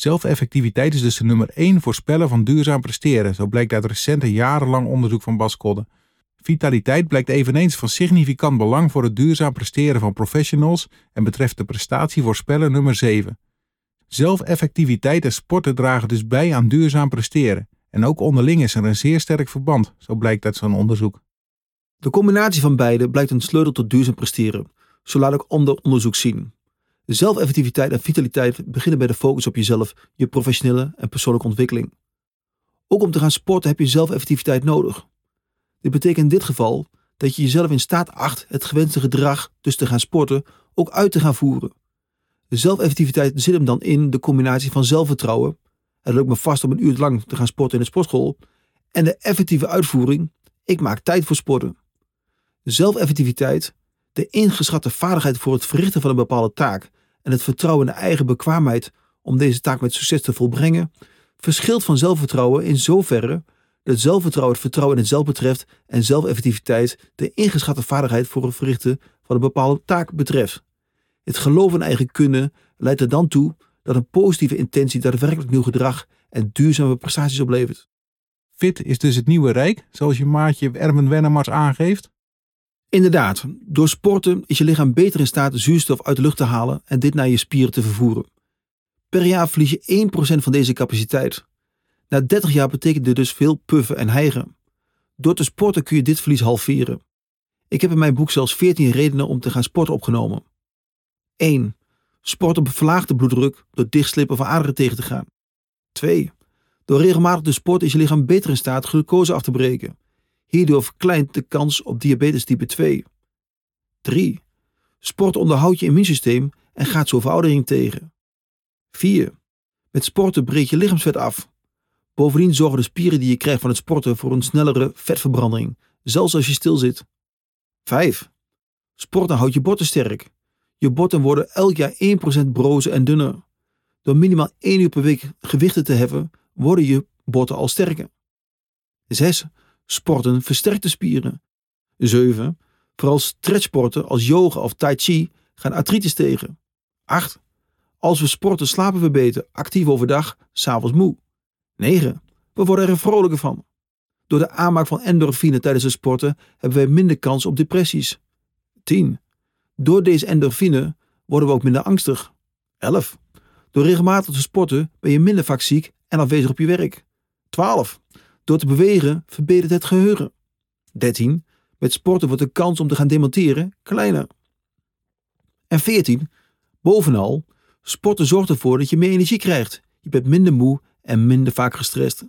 Zelfeffectiviteit is dus de nummer 1 voorspeller van duurzaam presteren, zo blijkt uit recente jarenlang onderzoek van Bas Kodde. Vitaliteit blijkt eveneens van significant belang voor het duurzaam presteren van professionals en betreft de prestatievoorspeller nummer 7. Zelfeffectiviteit en sporten dragen dus bij aan duurzaam presteren. En ook onderling is er een zeer sterk verband, zo blijkt uit zo'n onderzoek. De combinatie van beide blijkt een sleutel tot duurzaam presteren, zo laat ook ander onderzoek zien. Zelfeffectiviteit en vitaliteit beginnen bij de focus op jezelf, je professionele en persoonlijke ontwikkeling. Ook om te gaan sporten heb je zelfeffectiviteit nodig. Dit betekent in dit geval dat je jezelf in staat acht het gewenste gedrag, dus te gaan sporten, ook uit te gaan voeren. De zelfeffectiviteit zit hem dan in de combinatie van zelfvertrouwen, het lukt me vast om een uur lang te gaan sporten in de sportschool, en de effectieve uitvoering, ik maak tijd voor sporten. Zelfeffectiviteit, de ingeschatte vaardigheid voor het verrichten van een bepaalde taak en het vertrouwen in de eigen bekwaamheid om deze taak met succes te volbrengen, verschilt van zelfvertrouwen in zoverre dat zelfvertrouwen het vertrouwen in het zelf betreft en zelfeffectiviteit de ingeschatte vaardigheid voor het verrichten van een bepaalde taak betreft. Het geloof in eigen kunnen leidt er dan toe dat een positieve intentie daadwerkelijk nieuw gedrag en duurzame prestaties oplevert. Fit is dus het nieuwe rijk, zoals je maatje Ermen Wennemars aangeeft? Inderdaad, door sporten is je lichaam beter in staat zuurstof uit de lucht te halen en dit naar je spieren te vervoeren. Per jaar verlies je 1% van deze capaciteit. Na 30 jaar betekent dit dus veel puffen en hijgen. Door te sporten kun je dit verlies halveren. Ik heb in mijn boek zelfs 14 redenen om te gaan sporten opgenomen. 1. Sport op verlaagde bloeddruk door dichtslippen van aderen tegen te gaan. 2. Door regelmatig te sporten is je lichaam beter in staat glucose af te breken. Hierdoor verkleint de kans op diabetes type 2. 3. Sport onderhoudt je immuunsysteem en gaat zo veroudering tegen. 4. Met sporten breekt je lichaamsvet af. Bovendien zorgen de spieren die je krijgt van het sporten voor een snellere vetverbranding, zelfs als je stil zit. 5. Sporten houdt je botten sterk. Je botten worden elk jaar 1% brozer en dunner. Door minimaal 1 uur per week gewichten te heffen, worden je botten al sterker. 6. Sporten versterkt de spieren. 7. Vooral stretchsporten als yoga of tai chi gaan artritis tegen. 8. Als we sporten slapen we beter, actief overdag, s'avonds moe. 9. We worden er vrolijker van. Door de aanmaak van endorfine tijdens het sporten hebben wij minder kans op depressies. 10. Door deze endorfine worden we ook minder angstig. 11. Door regelmatig te sporten ben je minder vaak ziek en afwezig op je werk. 12. Door te bewegen verbetert het geheugen. 13. Met sporten wordt de kans om te gaan demonteren kleiner. En 14. Bovenal, sporten zorgt ervoor dat je meer energie krijgt. Je bent minder moe en minder vaak gestrest.